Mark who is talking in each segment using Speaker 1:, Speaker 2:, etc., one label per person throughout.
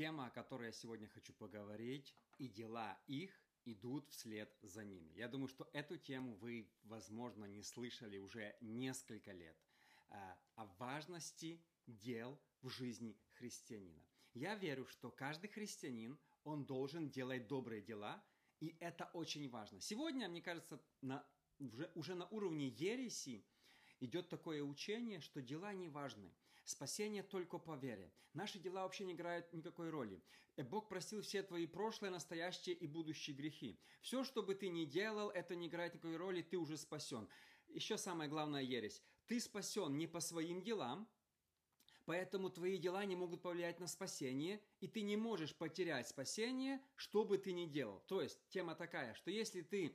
Speaker 1: Тема, о которой я сегодня хочу поговорить, и дела их идут вслед за ними. Я думаю, что эту тему вы, возможно, не слышали уже несколько лет. А, о важности дел в жизни христианина. Я верю, что каждый христианин, он должен делать добрые дела, и это очень важно. Сегодня, мне кажется, на, уже, уже на уровне ереси идет такое учение, что дела не важны. Спасение только по вере. Наши дела вообще не играют никакой роли. Э, Бог простил все твои прошлые, настоящие и будущие грехи. Все, что бы ты ни делал, это не играет никакой роли, ты уже спасен. Еще самое главное ересь. Ты спасен не по своим делам, Поэтому твои дела не могут повлиять на спасение, и ты не можешь потерять спасение, что бы ты ни делал. То есть тема такая, что если ты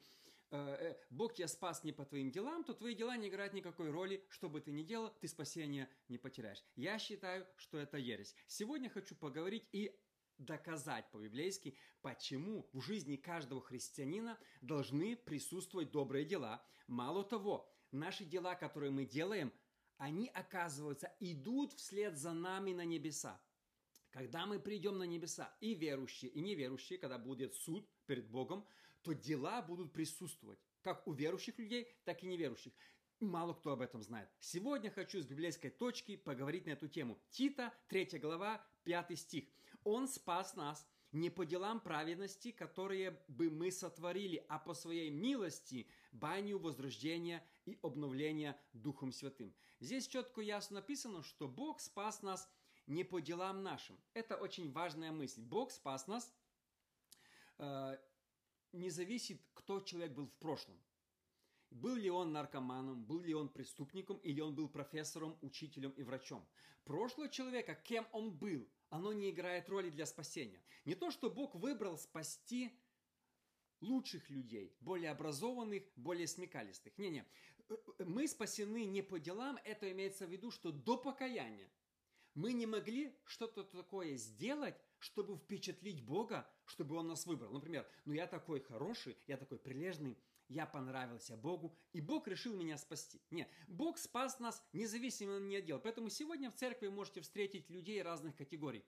Speaker 1: Э, э, Бог тебя спас не по твоим делам, то твои дела не играют никакой роли, что бы ты ни делал, ты спасения не потеряешь. Я считаю, что это ересь. Сегодня хочу поговорить и доказать по-библейски, почему в жизни каждого христианина должны присутствовать добрые дела. Мало того, наши дела, которые мы делаем, они, оказывается, идут вслед за нами на небеса. Когда мы придем на небеса, и верующие, и неверующие, когда будет суд перед Богом, то дела будут присутствовать, как у верующих людей, так и неверующих. Мало кто об этом знает. Сегодня хочу с библейской точки поговорить на эту тему. Тита, 3 глава, 5 стих. «Он спас нас не по делам праведности, которые бы мы сотворили, а по своей милости, баню возрождения и обновления Духом Святым». Здесь четко и ясно написано, что Бог спас нас – не по делам нашим. Это очень важная мысль. Бог спас нас. Э, не зависит, кто человек был в прошлом. Был ли он наркоманом, был ли он преступником, или он был профессором, учителем и врачом. Прошлое человека, кем он был, оно не играет роли для спасения. Не то, что Бог выбрал спасти лучших людей, более образованных, более смекалистых. Не-не. Мы спасены не по делам, это имеется в виду, что до покаяния мы не могли что-то такое сделать, чтобы впечатлить Бога, чтобы Он нас выбрал. Например, ну я такой хороший, я такой прилежный, я понравился Богу, и Бог решил меня спасти. Нет, Бог спас нас независимо ни от дел. Поэтому сегодня в церкви можете встретить людей разных категорий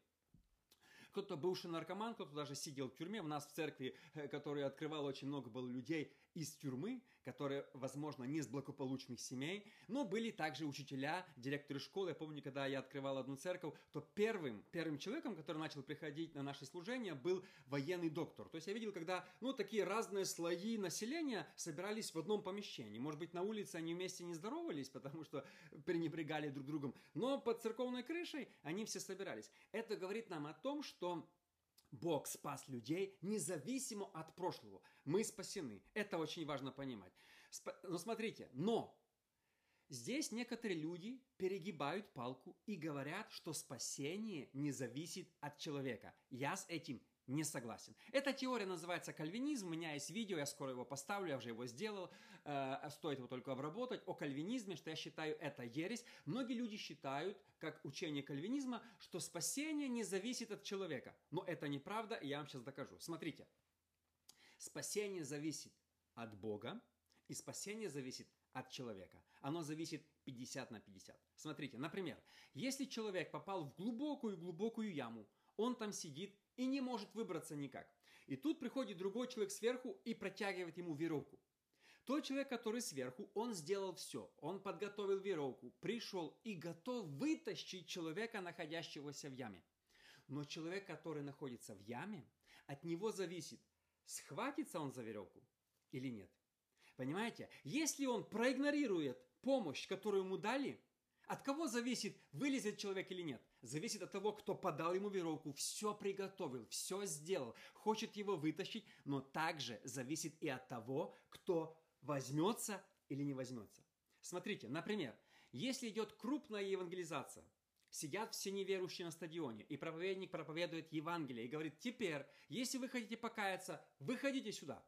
Speaker 1: кто-то бывший наркоман, кто-то даже сидел в тюрьме. У нас в церкви, э, который открывал очень много было людей из тюрьмы, которые, возможно, не из благополучных семей, но были также учителя, директоры школы. Я помню, когда я открывал одну церковь, то первым, первым человеком, который начал приходить на наше служение, был военный доктор. То есть я видел, когда, ну, такие разные слои населения собирались в одном помещении. Может быть, на улице они вместе не здоровались, потому что пренебрегали друг другом, но под церковной крышей они все собирались. Это говорит нам о том, что Бог спас людей независимо от прошлого. Мы спасены. Это очень важно понимать. Но смотрите, но здесь некоторые люди перегибают палку и говорят, что спасение не зависит от человека. Я с этим не согласен. Эта теория называется кальвинизм. У меня есть видео, я скоро его поставлю, я уже его сделал. Э, стоит его только обработать. О кальвинизме, что я считаю это ересь. Многие люди считают, как учение кальвинизма, что спасение не зависит от человека. Но это неправда, и я вам сейчас докажу. Смотрите. Спасение зависит от Бога, и спасение зависит от человека. Оно зависит 50 на 50. Смотрите, например, если человек попал в глубокую-глубокую яму, он там сидит и не может выбраться никак. И тут приходит другой человек сверху и протягивает ему веревку. Тот человек, который сверху, он сделал все. Он подготовил веревку, пришел и готов вытащить человека, находящегося в яме. Но человек, который находится в яме, от него зависит, схватится он за веревку или нет. Понимаете? Если он проигнорирует помощь, которую ему дали, от кого зависит, вылезет человек или нет? Зависит от того, кто подал ему веревку, все приготовил, все сделал, хочет его вытащить, но также зависит и от того, кто возьмется или не возьмется. Смотрите, например, если идет крупная евангелизация, сидят все неверующие на стадионе, и проповедник проповедует Евангелие и говорит, теперь, если вы хотите покаяться, выходите сюда.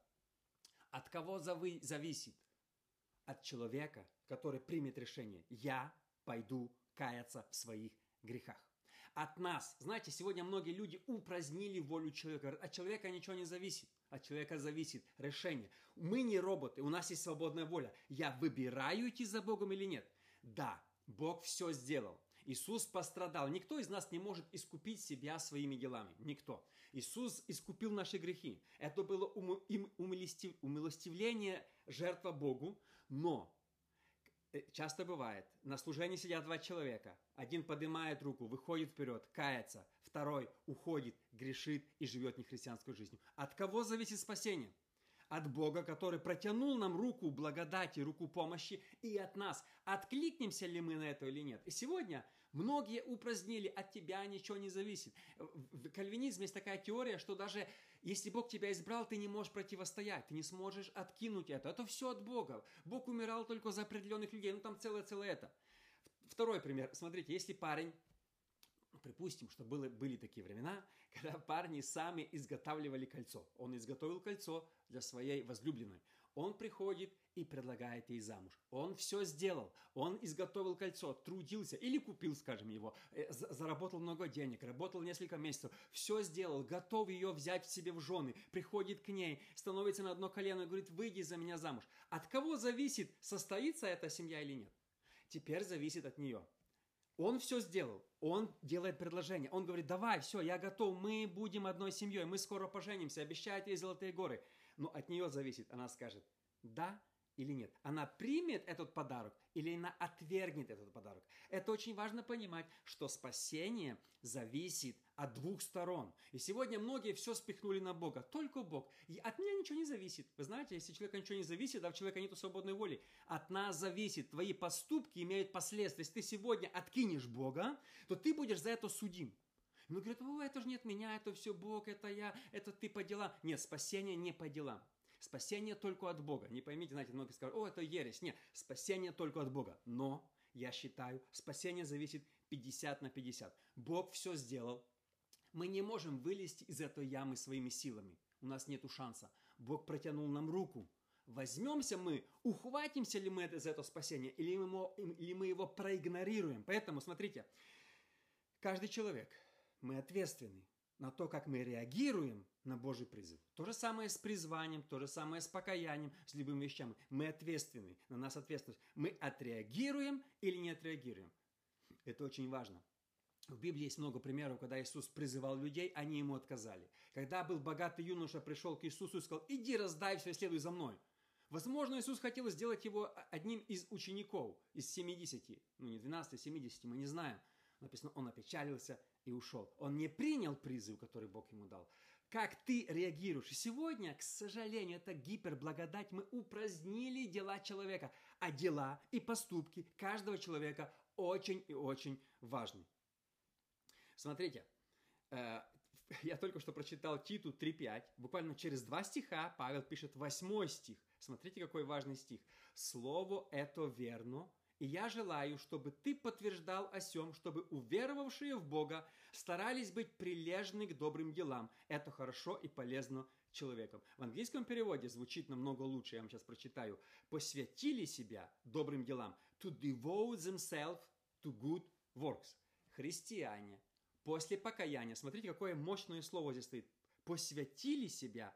Speaker 1: От кого зависит? От человека, который примет решение. Я пойду каяться в своих грехах. От нас, знаете, сегодня многие люди упразднили волю человека. От человека ничего не зависит. От человека зависит решение. Мы не роботы, у нас есть свободная воля. Я выбираю идти за Богом или нет? Да, Бог все сделал. Иисус пострадал. Никто из нас не может искупить себя своими делами. Никто. Иисус искупил наши грехи. Это было умилостивление, жертва Богу. Но часто бывает, на служении сидят два человека. Один поднимает руку, выходит вперед, кается. Второй уходит, грешит и живет нехристианской жизнью. От кого зависит спасение? от Бога, который протянул нам руку благодати, руку помощи, и от нас. Откликнемся ли мы на это или нет? И сегодня многие упразднили, от тебя ничего не зависит. В кальвинизме есть такая теория, что даже если Бог тебя избрал, ты не можешь противостоять, ты не сможешь откинуть это. Это все от Бога. Бог умирал только за определенных людей, ну там целое-целое это. Второй пример. Смотрите, если парень Припустим, что было, были такие времена, когда парни сами изготавливали кольцо. Он изготовил кольцо для своей возлюбленной. Он приходит и предлагает ей замуж. Он все сделал. Он изготовил кольцо, трудился или купил, скажем, его, э, заработал много денег, работал несколько месяцев, все сделал, готов ее взять в себе в жены, приходит к ней, становится на одно колено и говорит, выйди за меня замуж. От кого зависит, состоится эта семья или нет? Теперь зависит от нее. Он все сделал. Он делает предложение. Он говорит, давай, все, я готов, мы будем одной семьей, мы скоро поженимся, обещает ей золотые горы. Но от нее зависит. Она скажет, да или нет. Она примет этот подарок или она отвергнет этот подарок. Это очень важно понимать, что спасение зависит от двух сторон. И сегодня многие все спихнули на Бога. Только Бог. И от меня ничего не зависит. Вы знаете, если человека ничего не зависит, а у человека нет свободной воли, от нас зависит. Твои поступки имеют последствия. Если ты сегодня откинешь Бога, то ты будешь за это судим. Ну, говорят, о, это же не от меня, это все Бог, это я, это ты по делам. Нет, спасение не по делам. Спасение только от Бога. Не поймите, знаете, многие скажут, о, это ересь. Нет, спасение только от Бога. Но я считаю, спасение зависит 50 на 50. Бог все сделал. Мы не можем вылезти из этой ямы своими силами. У нас нет шанса. Бог протянул нам руку. Возьмемся мы, ухватимся ли мы из этого спасения, или мы, или мы его проигнорируем. Поэтому, смотрите, каждый человек, мы ответственны на то, как мы реагируем на Божий призыв. То же самое с призванием, то же самое с покаянием, с любыми вещами. Мы ответственны, на нас ответственность. Мы отреагируем или не отреагируем. Это очень важно. В Библии есть много примеров, когда Иисус призывал людей, они ему отказали. Когда был богатый юноша, пришел к Иисусу и сказал, иди раздай все, следуй за мной. Возможно, Иисус хотел сделать его одним из учеников, из 70, ну не 12, 70, мы не знаем. Написано, он опечалился и ушел. Он не принял призыв, который Бог ему дал. Как ты реагируешь? И сегодня, к сожалению, это гиперблагодать. Мы упразднили дела человека. А дела и поступки каждого человека очень и очень важны. Смотрите, э, я только что прочитал Титу 3.5. Буквально через два стиха Павел пишет восьмой стих. Смотрите, какой важный стих. «Слово это верно, и я желаю, чтобы ты подтверждал о сем, чтобы уверовавшие в Бога старались быть прилежны к добрым делам. Это хорошо и полезно человеком. В английском переводе звучит намного лучше, я вам сейчас прочитаю. Посвятили себя добрым делам. To devote themselves to good works. Христиане после покаяния, смотрите, какое мощное слово здесь стоит. Посвятили себя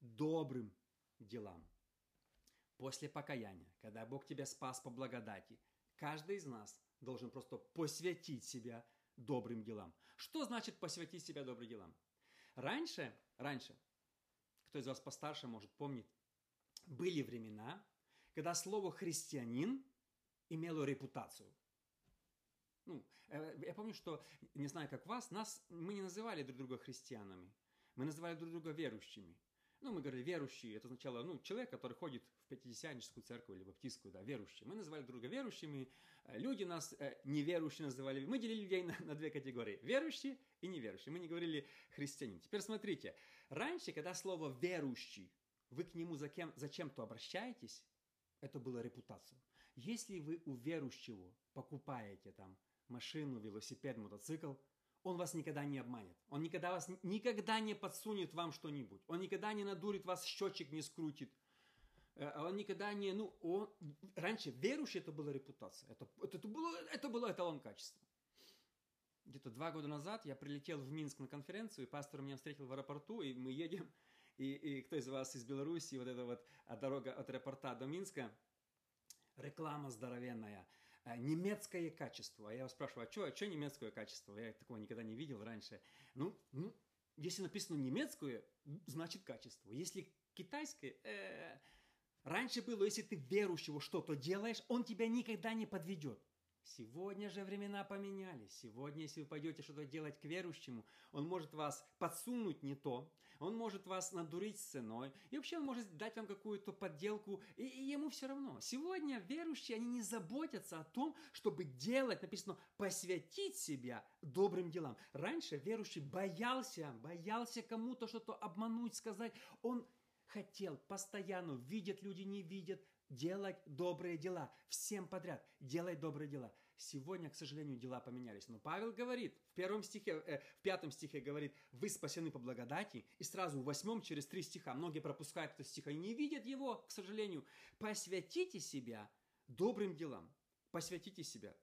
Speaker 1: добрым делам после покаяния, когда Бог тебя спас по благодати, каждый из нас должен просто посвятить себя добрым делам. Что значит посвятить себя добрым делам? Раньше, раньше, кто из вас постарше может помнить, были времена, когда слово «христианин» имело репутацию. Ну, э, я помню, что, не знаю, как вас, нас, мы не называли друг друга христианами. Мы называли друг друга верующими. Ну, мы говорили верующий, это означало, ну, человек, который ходит в пятидесятническую церковь или баптистскую, да, верующий. Мы называли друг друга верующими, э, люди нас э, неверующие называли. Мы делили людей на, на две категории, верующие и неверующие. Мы не говорили христианин. Теперь смотрите, раньше, когда слово верующий, вы к нему за кем, зачем-то обращаетесь, это была репутация. Если вы у верующего покупаете там машину, велосипед, мотоцикл – он вас никогда не обманет. Он никогда, вас, никогда не подсунет вам что-нибудь. Он никогда не надурит вас, счетчик не скрутит. Э, он никогда не... Ну, он, раньше верующий это была репутация. Это, это, это, было, это было эталон качества. Где-то два года назад я прилетел в Минск на конференцию, и пастор меня встретил в аэропорту, и мы едем, и, и кто из вас из Беларуси, вот эта вот а дорога от аэропорта до Минска, реклама здоровенная – э, немецкое качество. Я вас спрашиваю, а что, а что немецкое качество? Я такого никогда не видел раньше. Ну, ну если написано немецкое, значит качество. Если китайское, э, раньше было, если ты верующего что-то делаешь, он тебя никогда не подведет. Сегодня же времена поменялись. Сегодня, если вы пойдете что-то делать к верующему, он может вас подсунуть не то, он может вас надурить ценой, и вообще он может дать вам какую-то подделку, и, и ему все равно. Сегодня верующие, они не заботятся о том, чтобы делать, написано, посвятить себя добрым делам. Раньше верующий боялся, боялся кому-то что-то обмануть, сказать. Он хотел постоянно, видят люди, не видят, делать добрые дела. Всем подряд делай добрые дела. Сегодня, к сожалению, дела поменялись. Но Павел говорит, в первом стихе, э, в пятом стихе говорит, вы спасены по благодати. И сразу в восьмом, через три стиха, многие пропускают этот стих, они не видят его, к сожалению. Посвятите себя добрым делам. Посвятите себя.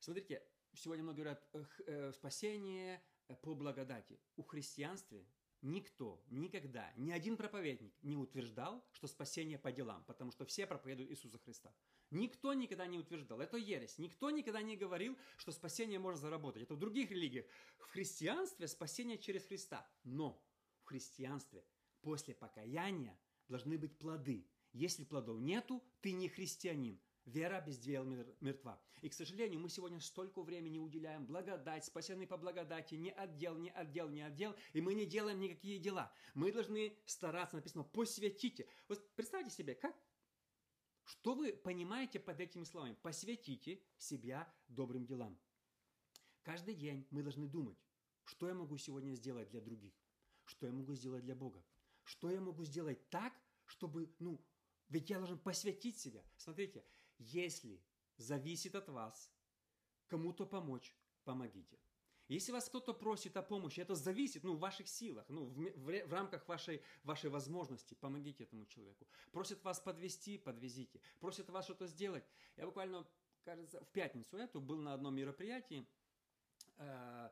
Speaker 1: Смотрите, сегодня многие говорят, э, спасение э, по благодати. У христианстве никто никогда, ни один проповедник не утверждал, что спасение по делам, потому что все проповедуют Иисуса Христа. Никто никогда не утверждал. Это ересь. Никто никогда не говорил, что спасение можно заработать. Это в других религиях. В христианстве спасение через Христа. Но в христианстве после покаяния должны быть плоды. Если плодов нету, ты не христианин. Вера без дел мертва. И, к сожалению, мы сегодня столько времени уделяем благодать, спасены по благодати, не отдел, не отдел, не отдел, и мы не делаем никакие дела. Мы должны стараться, написано, посвятите. Вот представьте себе, как, что вы понимаете под этими словами? Посвятите себя добрым делам. Каждый день мы должны думать, что я могу сегодня сделать для других, что я могу сделать для Бога, что я могу сделать так, чтобы, ну, ведь я должен посвятить себя. Смотрите, если зависит от вас кому-то помочь, помогите. Если вас кто-то просит о помощи, это зависит, ну, в ваших силах, ну, в, в, в рамках вашей, вашей возможности, помогите этому человеку. Просят вас подвести, подвезите. Просят вас что-то сделать. Я буквально, кажется, в пятницу эту был на одном мероприятии э,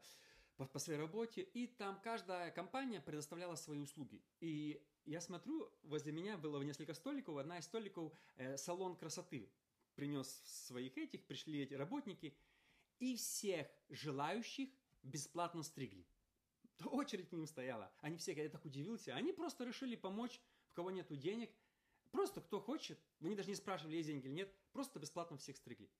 Speaker 1: по, по своей работе, и там каждая компания предоставляла свои услуги. И я смотрю, возле меня было несколько столиков, одна из столиков э, салон красоты принес своих этих, пришли эти работники, и всех желающих бесплатно стригли. Очередь к ним стояла. Они все, я так удивился, они просто решили помочь, в кого нету денег. Просто кто хочет, они даже не спрашивали, есть деньги или нет, просто бесплатно всех стригли.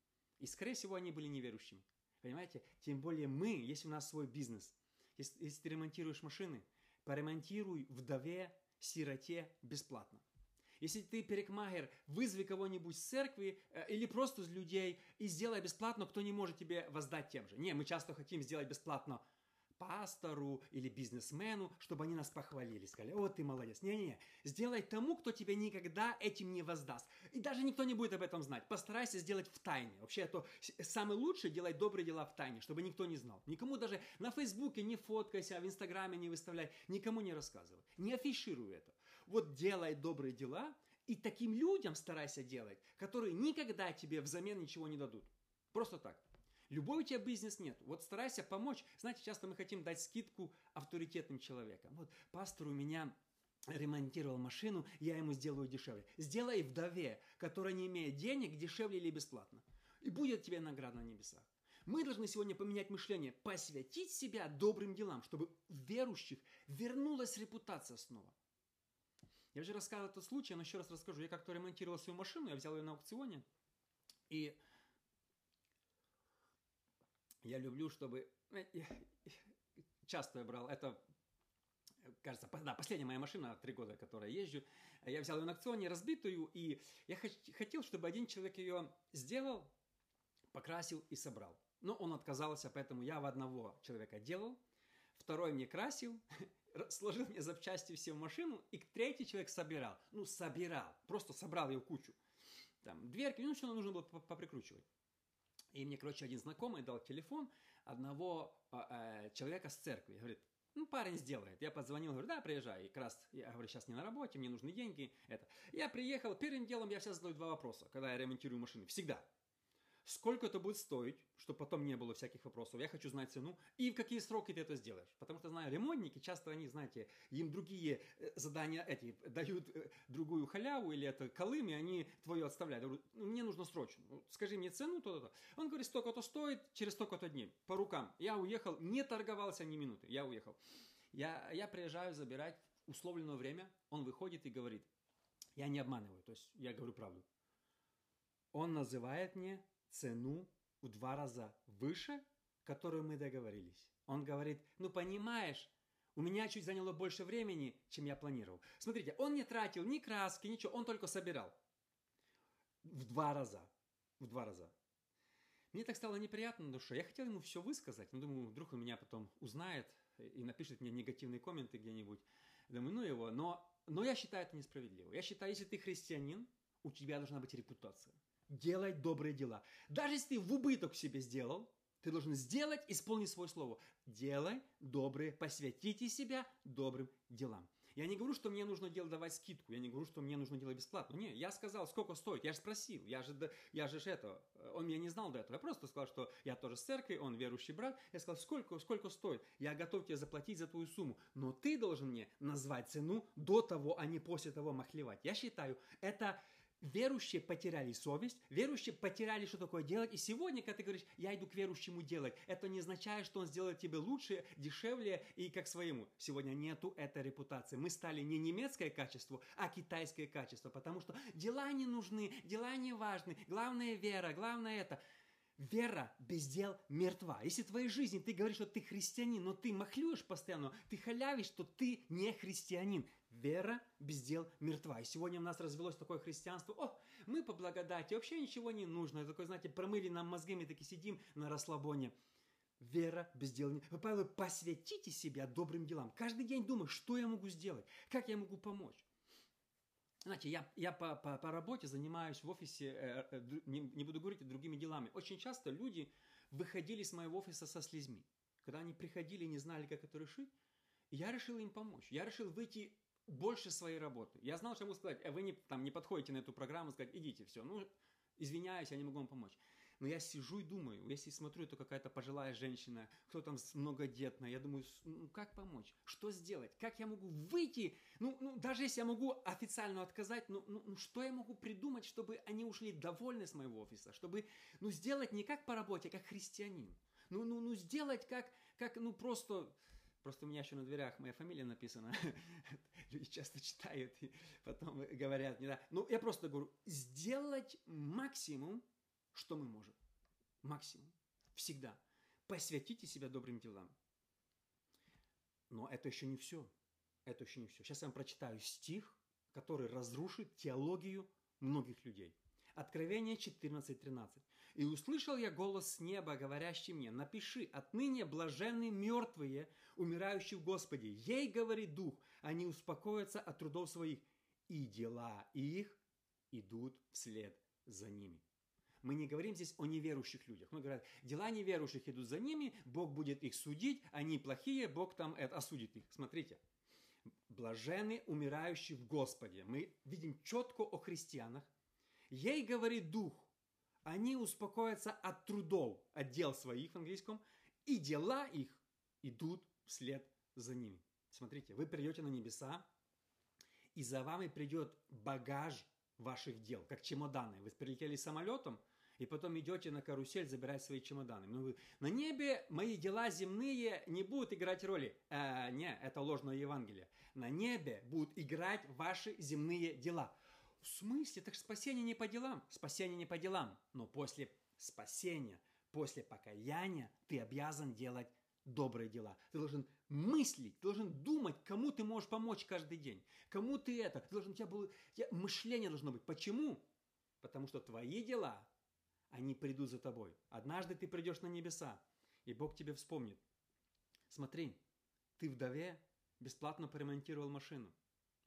Speaker 1: И, скорее всего, они были неверующими. Понимаете? Тем более мы, если у нас свой бизнес, если, если ты ремонтируешь машины, поремонтируй вдове, сироте бесплатно. Если ты перекмагер, вызови кого-нибудь с церкви э, или просто из людей и сделай бесплатно, кто не может тебе воздать тем же. Не, мы часто хотим сделать бесплатно пастору или бизнесмену, чтобы они нас похвалили, сказали, о, ты молодец. Не-не-не, сделай тому, кто тебе никогда этим не воздаст. И даже никто не будет об этом знать. Постарайся сделать в тайне. Вообще, это самое лучшее делать добрые дела в тайне, чтобы никто не знал. Никому даже на Фейсбуке не фоткайся, в Инстаграме не выставляй, никому не рассказывай. Не афишируй это. Вот делай добрые дела, и таким людям старайся делать, которые никогда тебе взамен ничего не дадут. Просто так. Любой у тебя бизнес нет. Вот старайся помочь. Знаете, часто мы хотим дать скидку авторитетным человекам. Вот пастор у меня ремонтировал машину, я ему сделаю дешевле. Сделай вдове, которая не имеет денег, дешевле или бесплатно. И будет тебе награда на небесах. Мы должны сегодня поменять мышление, посвятить себя добрым делам, чтобы верующих вернулась репутация снова. Я уже рассказывал этот случай, но еще раз расскажу. Я как-то ремонтировал свою машину, я взял ее на аукционе, и я люблю, чтобы... Э, часто я брал, это, кажется, да, последняя моя машина, три года, которой я езжу, я взял ее на аукционе разбитую, и я хотел, чтобы один человек ее сделал, покрасил и собрал. Но он отказался, поэтому я в одного человека делал, второй мне красил, сложил мне запчасти все в машину, и третий человек собирал. Ну, собирал, просто собрал ее кучу. Там, дверки, ну, что нужно было поприкручивать. И мне, короче, один знакомый дал телефон одного э, человека с церкви. Говорит, ну, парень сделает. Я позвонил, говорю, да, приезжай. И как раз, я говорю, сейчас не на работе, мне нужны деньги. Это. Я приехал, первым делом я всегда задаю два вопроса, когда я ремонтирую машины. Всегда. Сколько это будет стоить, чтобы потом не было всяких вопросов. Я хочу знать цену и в какие сроки ты это сделаешь. Потому что, знаю, ремонтники, часто они, знаете, им другие э, задания эти дают э, другую халяву или это колым, и они твое отставляют. Я говорю, ну, мне нужно срочно. Ну, скажи мне цену, то-то-то. Он говорит, столько-то стоит, через столько-то дней. По рукам. Я уехал, не торговался ни минуты. Я уехал. Я, я приезжаю забирать условленное время. Он выходит и говорит, я не обманываю, то есть я говорю правду. Он называет мне цену в два раза выше, которую мы договорились. Он говорит, ну понимаешь, у меня чуть заняло больше времени, чем я планировал. Смотрите, он не тратил ни краски, ничего, он только собирал. В два раза. В два раза. Мне так стало неприятно на душе. Я хотел ему все высказать, но думаю, вдруг он меня потом узнает и напишет мне негативные комменты где-нибудь. Думаю, ну его. Но, но я считаю это несправедливо. Я считаю, если ты христианин, у тебя должна быть репутация делай добрые дела. Даже если ты в убыток себе сделал, ты должен сделать, исполнить свое слово. Делай добрые, посвятите себя добрым делам. Я не говорю, что мне нужно делать, давать скидку. Я не говорю, что мне нужно делать бесплатно. Не, я сказал, сколько стоит. Я же спросил. Я же, я же это. Он меня не знал до этого. Я просто сказал, что я тоже с церкви, он верующий брат. Я сказал, сколько, сколько стоит. Я готов тебе заплатить за твою сумму. Но ты должен мне назвать цену до того, а не после того махлевать. Я считаю, это Верующие потеряли совесть, верующие потеряли, что такое делать. И сегодня, когда ты говоришь, я иду к верующему делать, это не означает, что он сделает тебе лучше, дешевле и как своему. Сегодня нету этой репутации. Мы стали не немецкое качество, а китайское качество, потому что дела не нужны, дела не важны, главное вера, главное это. Вера без дел мертва. Если в твоей жизни ты говоришь, что ты христианин, но ты махлюешь постоянно, ты халявишь, что ты не христианин. Вера без дел мертва. И сегодня у нас развелось такое христианство. О, мы по благодати, вообще ничего не нужно. Такое, знаете, промыли нам мозги, мы таки сидим на расслабоне. Вера без дел не... Вы, Павел, посвятите себя добрым делам. Каждый день думай, что я могу сделать, как я могу помочь. Знаете, я, я по, по, по работе занимаюсь в офисе, э, э, не, не буду говорить, другими делами. Очень часто люди выходили с моего офиса со слезьми. Когда они приходили и не знали, как это решить, я решил им помочь. Я решил выйти больше своей работы. Я знал, что я могу сказать, э, вы не, там, не подходите на эту программу, сказать, идите, все, ну, извиняюсь, я не могу вам помочь. Но я сижу и думаю, если смотрю, то какая-то пожилая женщина, кто там многодетная, я думаю, ну как помочь? Что сделать? Как я могу выйти? Ну, ну даже если я могу официально отказать, ну, ну, ну что я могу придумать, чтобы они ушли довольны с моего офиса? Чтобы, ну, сделать не как по работе, а как христианин. Ну, ну, ну, сделать как, как, ну, просто, Просто у меня еще на дверях моя фамилия написана. Люди часто читают и потом говорят, не да. Ну, я просто говорю, сделать максимум, что мы можем. Максимум. Всегда. Посвятите себя добрым делам. Но это еще не все. Это еще не все. Сейчас я вам прочитаю стих, который разрушит теологию многих людей. Откровение 14.13. «И услышал я голос с неба, говорящий мне, напиши, отныне блаженны мертвые, умирающие в Господе. Ей, говорит Дух, они успокоятся от трудов своих, и дела их идут вслед за ними». Мы не говорим здесь о неверующих людях. Мы говорим, дела неверующих идут за ними, Бог будет их судить, они плохие, Бог там это, осудит их. Смотрите, блажены умирающие в Господе. Мы видим четко о христианах. Ей говорит Дух, они успокоятся от трудов, от дел своих в английском, и дела их идут вслед за ними. Смотрите, вы придете на небеса, и за вами придет багаж ваших дел, как чемоданы. Вы прилетели самолетом, и потом идете на карусель забирать свои чемоданы. Но вы, на небе мои дела земные не будут играть роли. Э, не, это ложное Евангелие. На небе будут играть ваши земные дела. В смысле? Так спасение не по делам. Спасение не по делам. Но после спасения, после покаяния ты обязан делать добрые дела. Ты должен мыслить, ты должен думать, кому ты можешь помочь каждый день. Кому ты это. Ты должен, у тебя было, у тебя мышление должно быть. Почему? Потому что твои дела, они придут за тобой. Однажды ты придешь на небеса, и Бог тебе вспомнит. Смотри, ты вдове бесплатно поремонтировал машину.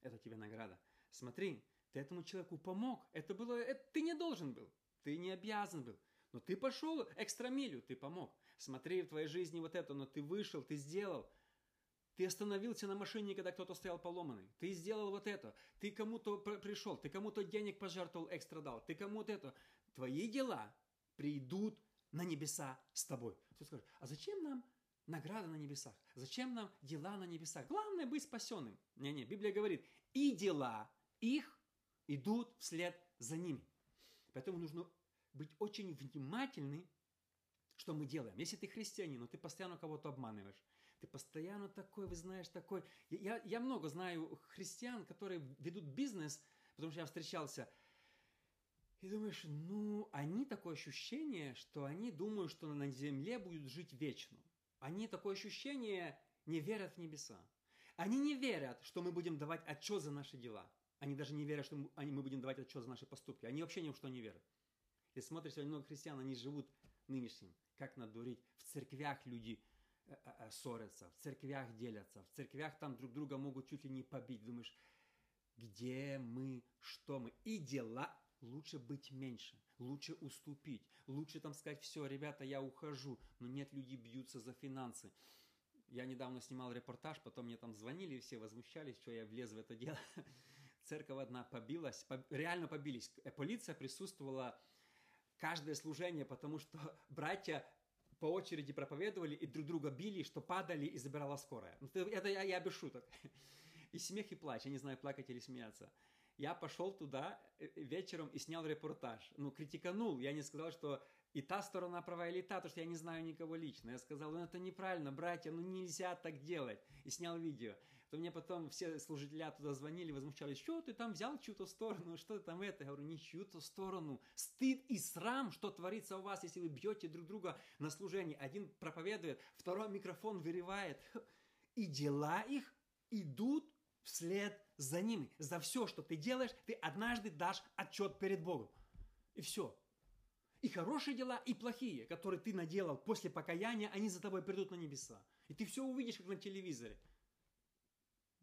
Speaker 1: Это тебе награда. Смотри, ты этому человеку помог. Это было, это, ты не должен был, ты не обязан был. Но ты пошел экстрамилю, ты помог. Смотри в твоей жизни вот это, но ты вышел, ты сделал. Ты остановился на машине, когда кто-то стоял поломанный. Ты сделал вот это. Ты кому-то пришел, ты кому-то денег пожертвовал, экстра дал. Ты кому-то это. Твои дела придут на небеса с тобой. Кто скажет, а зачем нам награда на небесах? Зачем нам дела на небесах? Главное быть спасенным. Не-не, Библия говорит, и дела их идут вслед за ними. Поэтому нужно быть очень внимательны, что мы делаем. Если ты христианин, но ты постоянно кого-то обманываешь, ты постоянно такой, вы знаешь, такой. Я, я много знаю христиан, которые ведут бизнес, потому что я встречался, и думаешь, ну, они такое ощущение, что они думают, что на земле будут жить вечно. Они такое ощущение не верят в небеса. Они не верят, что мы будем давать отчет за наши дела. Они даже не верят, что мы будем давать отчет за наши поступки. Они вообще ни в что не верят. Если смотришь, сегодня много христиан, они живут нынешним. Как надурить? В церквях люди э, э, э, ссорятся, в церквях делятся, в церквях там друг друга могут чуть ли не побить. Думаешь, где мы, что мы? И дела лучше быть меньше, лучше уступить, лучше там сказать, все, ребята, я ухожу, но нет, люди бьются за финансы. Я недавно снимал репортаж, потом мне там звонили, все возмущались, что я влез в это дело. Церковь одна побилась, реально побились. Полиция присутствовала каждое служение, потому что братья по очереди проповедовали и друг друга били, что падали и забирала скорая. Ну, это я, я без шуток. И смех, и плач. Я не знаю, плакать или смеяться. Я пошел туда э, вечером и снял репортаж. Ну, критиканул. Я не сказал, что и та сторона права, или та, потому что я не знаю никого лично. Я сказал, ну это неправильно, братья, ну нельзя так делать. И снял видео. То мне потом все служители туда звонили, возмущались, что ты там взял чью-то сторону, что ты там это? Я говорю, не чью-то сторону. Стыд и срам, что творится у вас, если вы бьете друг друга на служении. Один проповедует, второй микрофон вырывает. И дела их идут вслед за ними. За все, что ты делаешь, ты однажды дашь отчет перед Богом. И все. И хорошие дела, и плохие, которые ты наделал после покаяния, они за тобой придут на небеса. И ты все увидишь, как на телевизоре.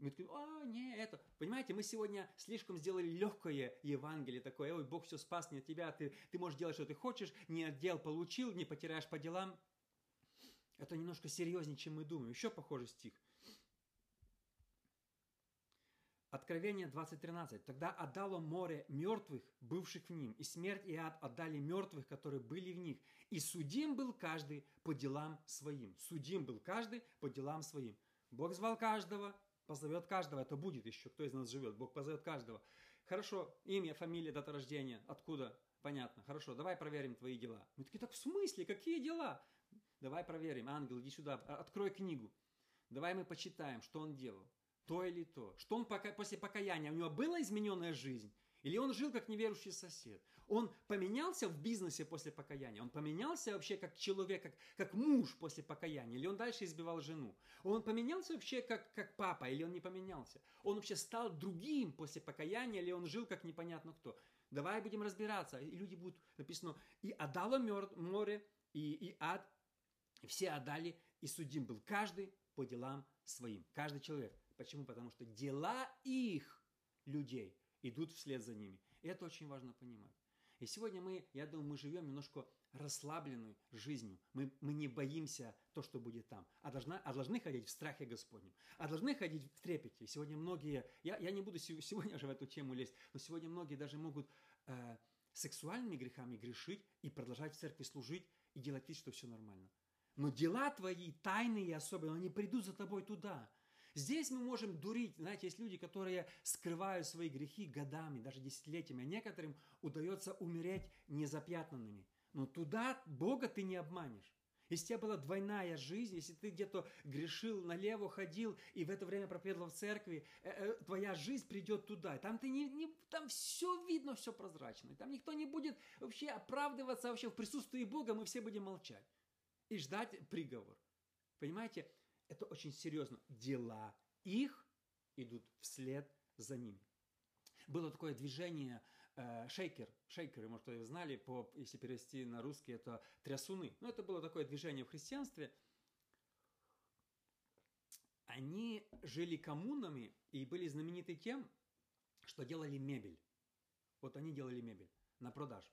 Speaker 1: Мы такие, а, не, это. Понимаете, мы сегодня слишком сделали легкое Евангелие такое, ой, Бог все спас не от тебя, ты, ты можешь делать, что ты хочешь, не отдел получил, не потеряешь по делам. Это немножко серьезнее, чем мы думаем. Еще похожий стих. Откровение 20.13. «Тогда отдало море мертвых, бывших в ним, и смерть и ад отдали мертвых, которые были в них. И судим был каждый по делам своим». Судим был каждый по делам своим. Бог звал каждого, позовет каждого. Это будет еще, кто из нас живет. Бог позовет каждого. Хорошо, имя, фамилия, дата рождения. Откуда? Понятно. Хорошо, давай проверим твои дела. Мы такие, так в смысле? Какие дела? Давай проверим. Ангел, иди сюда, открой книгу. Давай мы почитаем, что он делал то или то. Что он пока, после покаяния, у него была измененная жизнь? Или он жил как неверующий сосед? Он поменялся в бизнесе после покаяния? Он поменялся вообще как человек, как, как муж после покаяния? Или он дальше избивал жену? Он поменялся вообще как, как папа? Или он не поменялся? Он вообще стал другим после покаяния? Или он жил как непонятно кто? Давай будем разбираться. И люди будут, написано, и отдало море, и, и ад, и все отдали, и судим был каждый по делам своим. Каждый человек. Почему? Потому что дела их людей идут вслед за ними. И это очень важно понимать. И сегодня мы, я думаю, мы живем немножко расслабленной жизнью. Мы, мы не боимся то, что будет там, а, должна, а должны ходить в страхе Господнем, а должны ходить в трепете. Сегодня многие, я, я не буду сегодня уже в эту тему лезть, но сегодня многие даже могут э, сексуальными грехами грешить и продолжать в церкви служить и делать вид, что все нормально. Но дела твои, тайные и особенные, они придут за тобой туда – Здесь мы можем дурить. Знаете, есть люди, которые скрывают свои грехи годами, даже десятилетиями, а некоторым удается умереть незапятнанными. Но туда Бога ты не обманешь. Если у тебя была двойная жизнь, если ты где-то грешил, налево ходил и в это время проповедовал в церкви, э, э, твоя жизнь придет туда. Там, ты не, не, там все видно, все прозрачно. Там никто не будет вообще оправдываться вообще в присутствии Бога, мы все будем молчать и ждать приговор. Понимаете? Это очень серьезно. Дела их идут вслед за ними. Было такое движение э, шейкер, шейкеры, может, вы знали, по, если перевести на русский, это трясуны. Но это было такое движение в христианстве. Они жили коммунами и были знамениты тем, что делали мебель. Вот они делали мебель на продажу.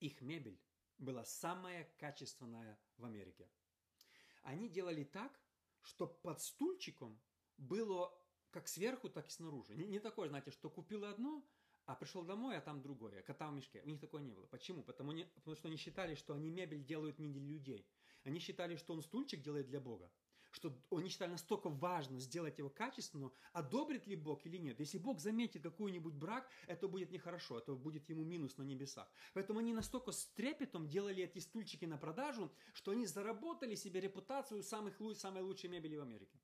Speaker 1: Их мебель была самая качественная в Америке они делали так, что под стульчиком было как сверху, так и снаружи. Не, не такое, знаете, что купил одно, А пришел домой, а там другое, кота в мешке. У них такого не было. Почему? Потому, не, потому что они считали, что они мебель делают не для людей. Они считали, что он стульчик делает для Бога что они считали настолько важно сделать его качественно, одобрит ли Бог или нет. Если Бог заметит какой-нибудь брак, это будет нехорошо, это будет ему минус на небесах. Поэтому они настолько с трепетом делали эти стульчики на продажу, что они заработали себе репутацию самых, самой лучшей мебели в Америке.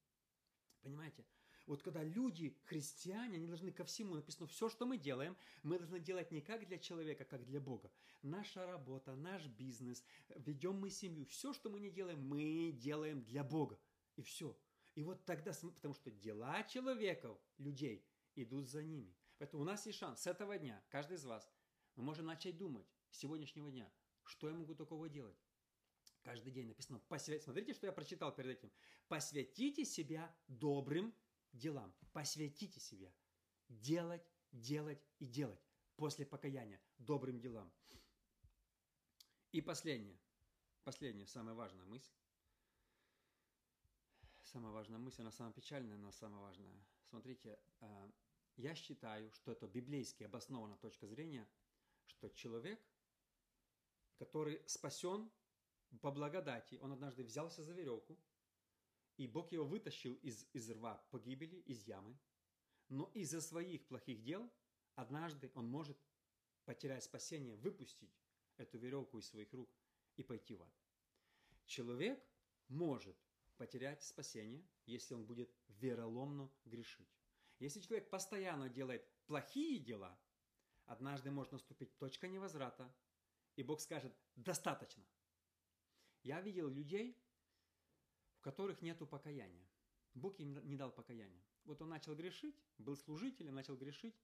Speaker 1: Понимаете? Вот когда люди, христиане, они должны ко всему, написано, все, что мы делаем, мы должны делать не как для человека, как для Бога. Наша работа, наш бизнес, ведем мы семью, все, что мы не делаем, мы делаем для Бога. И все. И вот тогда, потому что дела человеков, людей, идут за ними. Поэтому у нас есть шанс с этого дня, каждый из вас, мы можем начать думать с сегодняшнего дня, что я могу такого делать. Каждый день написано, посвя... смотрите, что я прочитал перед этим. Посвятите себя добрым делам. Посвятите себя. Делать, делать и делать. После покаяния. Добрым делам. И последнее. Последняя, самая важная мысль самая важная мысль, она самая печальная, но самая важная. Смотрите, а, я считаю, что это библейски обоснованная точка зрения, что человек, который спасен по благодати, он однажды взялся за веревку, и Бог его вытащил из, из рва погибели, из ямы, но из-за своих плохих дел однажды он может потерять спасение, выпустить эту веревку из своих рук и пойти в ад. Человек может потерять спасение, если он будет вероломно грешить. Если человек постоянно делает плохие дела, однажды может наступить точка невозврата, и Бог скажет «достаточно». Я видел людей, в которых нет покаяния. Бог им не дал покаяния. Вот он начал грешить, был служителем, начал грешить,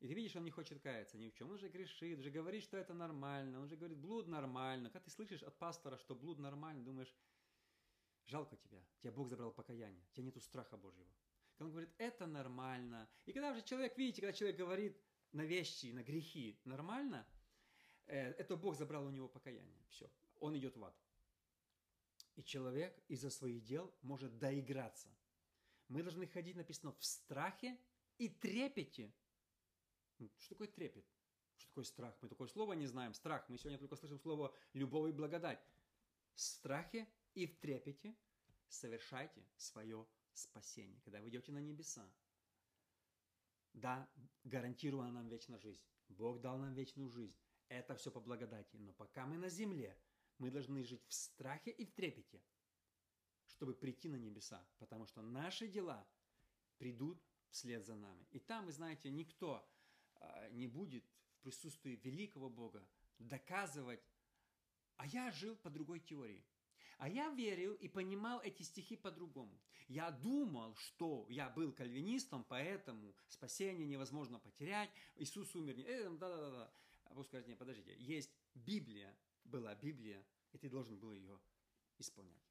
Speaker 1: и ты видишь, он не хочет каяться ни в чем. Он же грешит, же говорит, что это нормально. Он же говорит, блуд нормально. Когда ты слышишь от пастора, что блуд нормально, думаешь, жалко тебя, тебя Бог забрал покаяние, у тебя нету страха Божьего. Когда он говорит, это нормально. И когда уже человек, видите, когда человек говорит на вещи, на грехи нормально, э, это Бог забрал у него покаяние. Все, он идет в ад. И человек из-за своих дел может доиграться. Мы должны ходить, написано, в страхе и трепете. Ну, что такое трепет? Что такое страх? Мы такое слово не знаем. Страх. Мы сегодня только слышим слово любовь и благодать. В страхе и в трепете совершайте свое спасение, когда вы идете на небеса. Да, гарантирована нам вечная жизнь. Бог дал нам вечную жизнь. Это все по благодати. Но пока мы на земле, мы должны жить в страхе и в трепете, чтобы прийти на небеса. Потому что наши дела придут вслед за нами. И там, вы знаете, никто а, не будет в присутствии великого Бога доказывать, а я жил по другой теории. А я верил и понимал эти стихи по-другому. Я думал, что я был кальвинистом, поэтому спасение невозможно потерять, Иисус умер. Э, да-да-да. А Бог скажет, нет, подождите, есть Библия, была Библия, и ты должен был ее исполнять.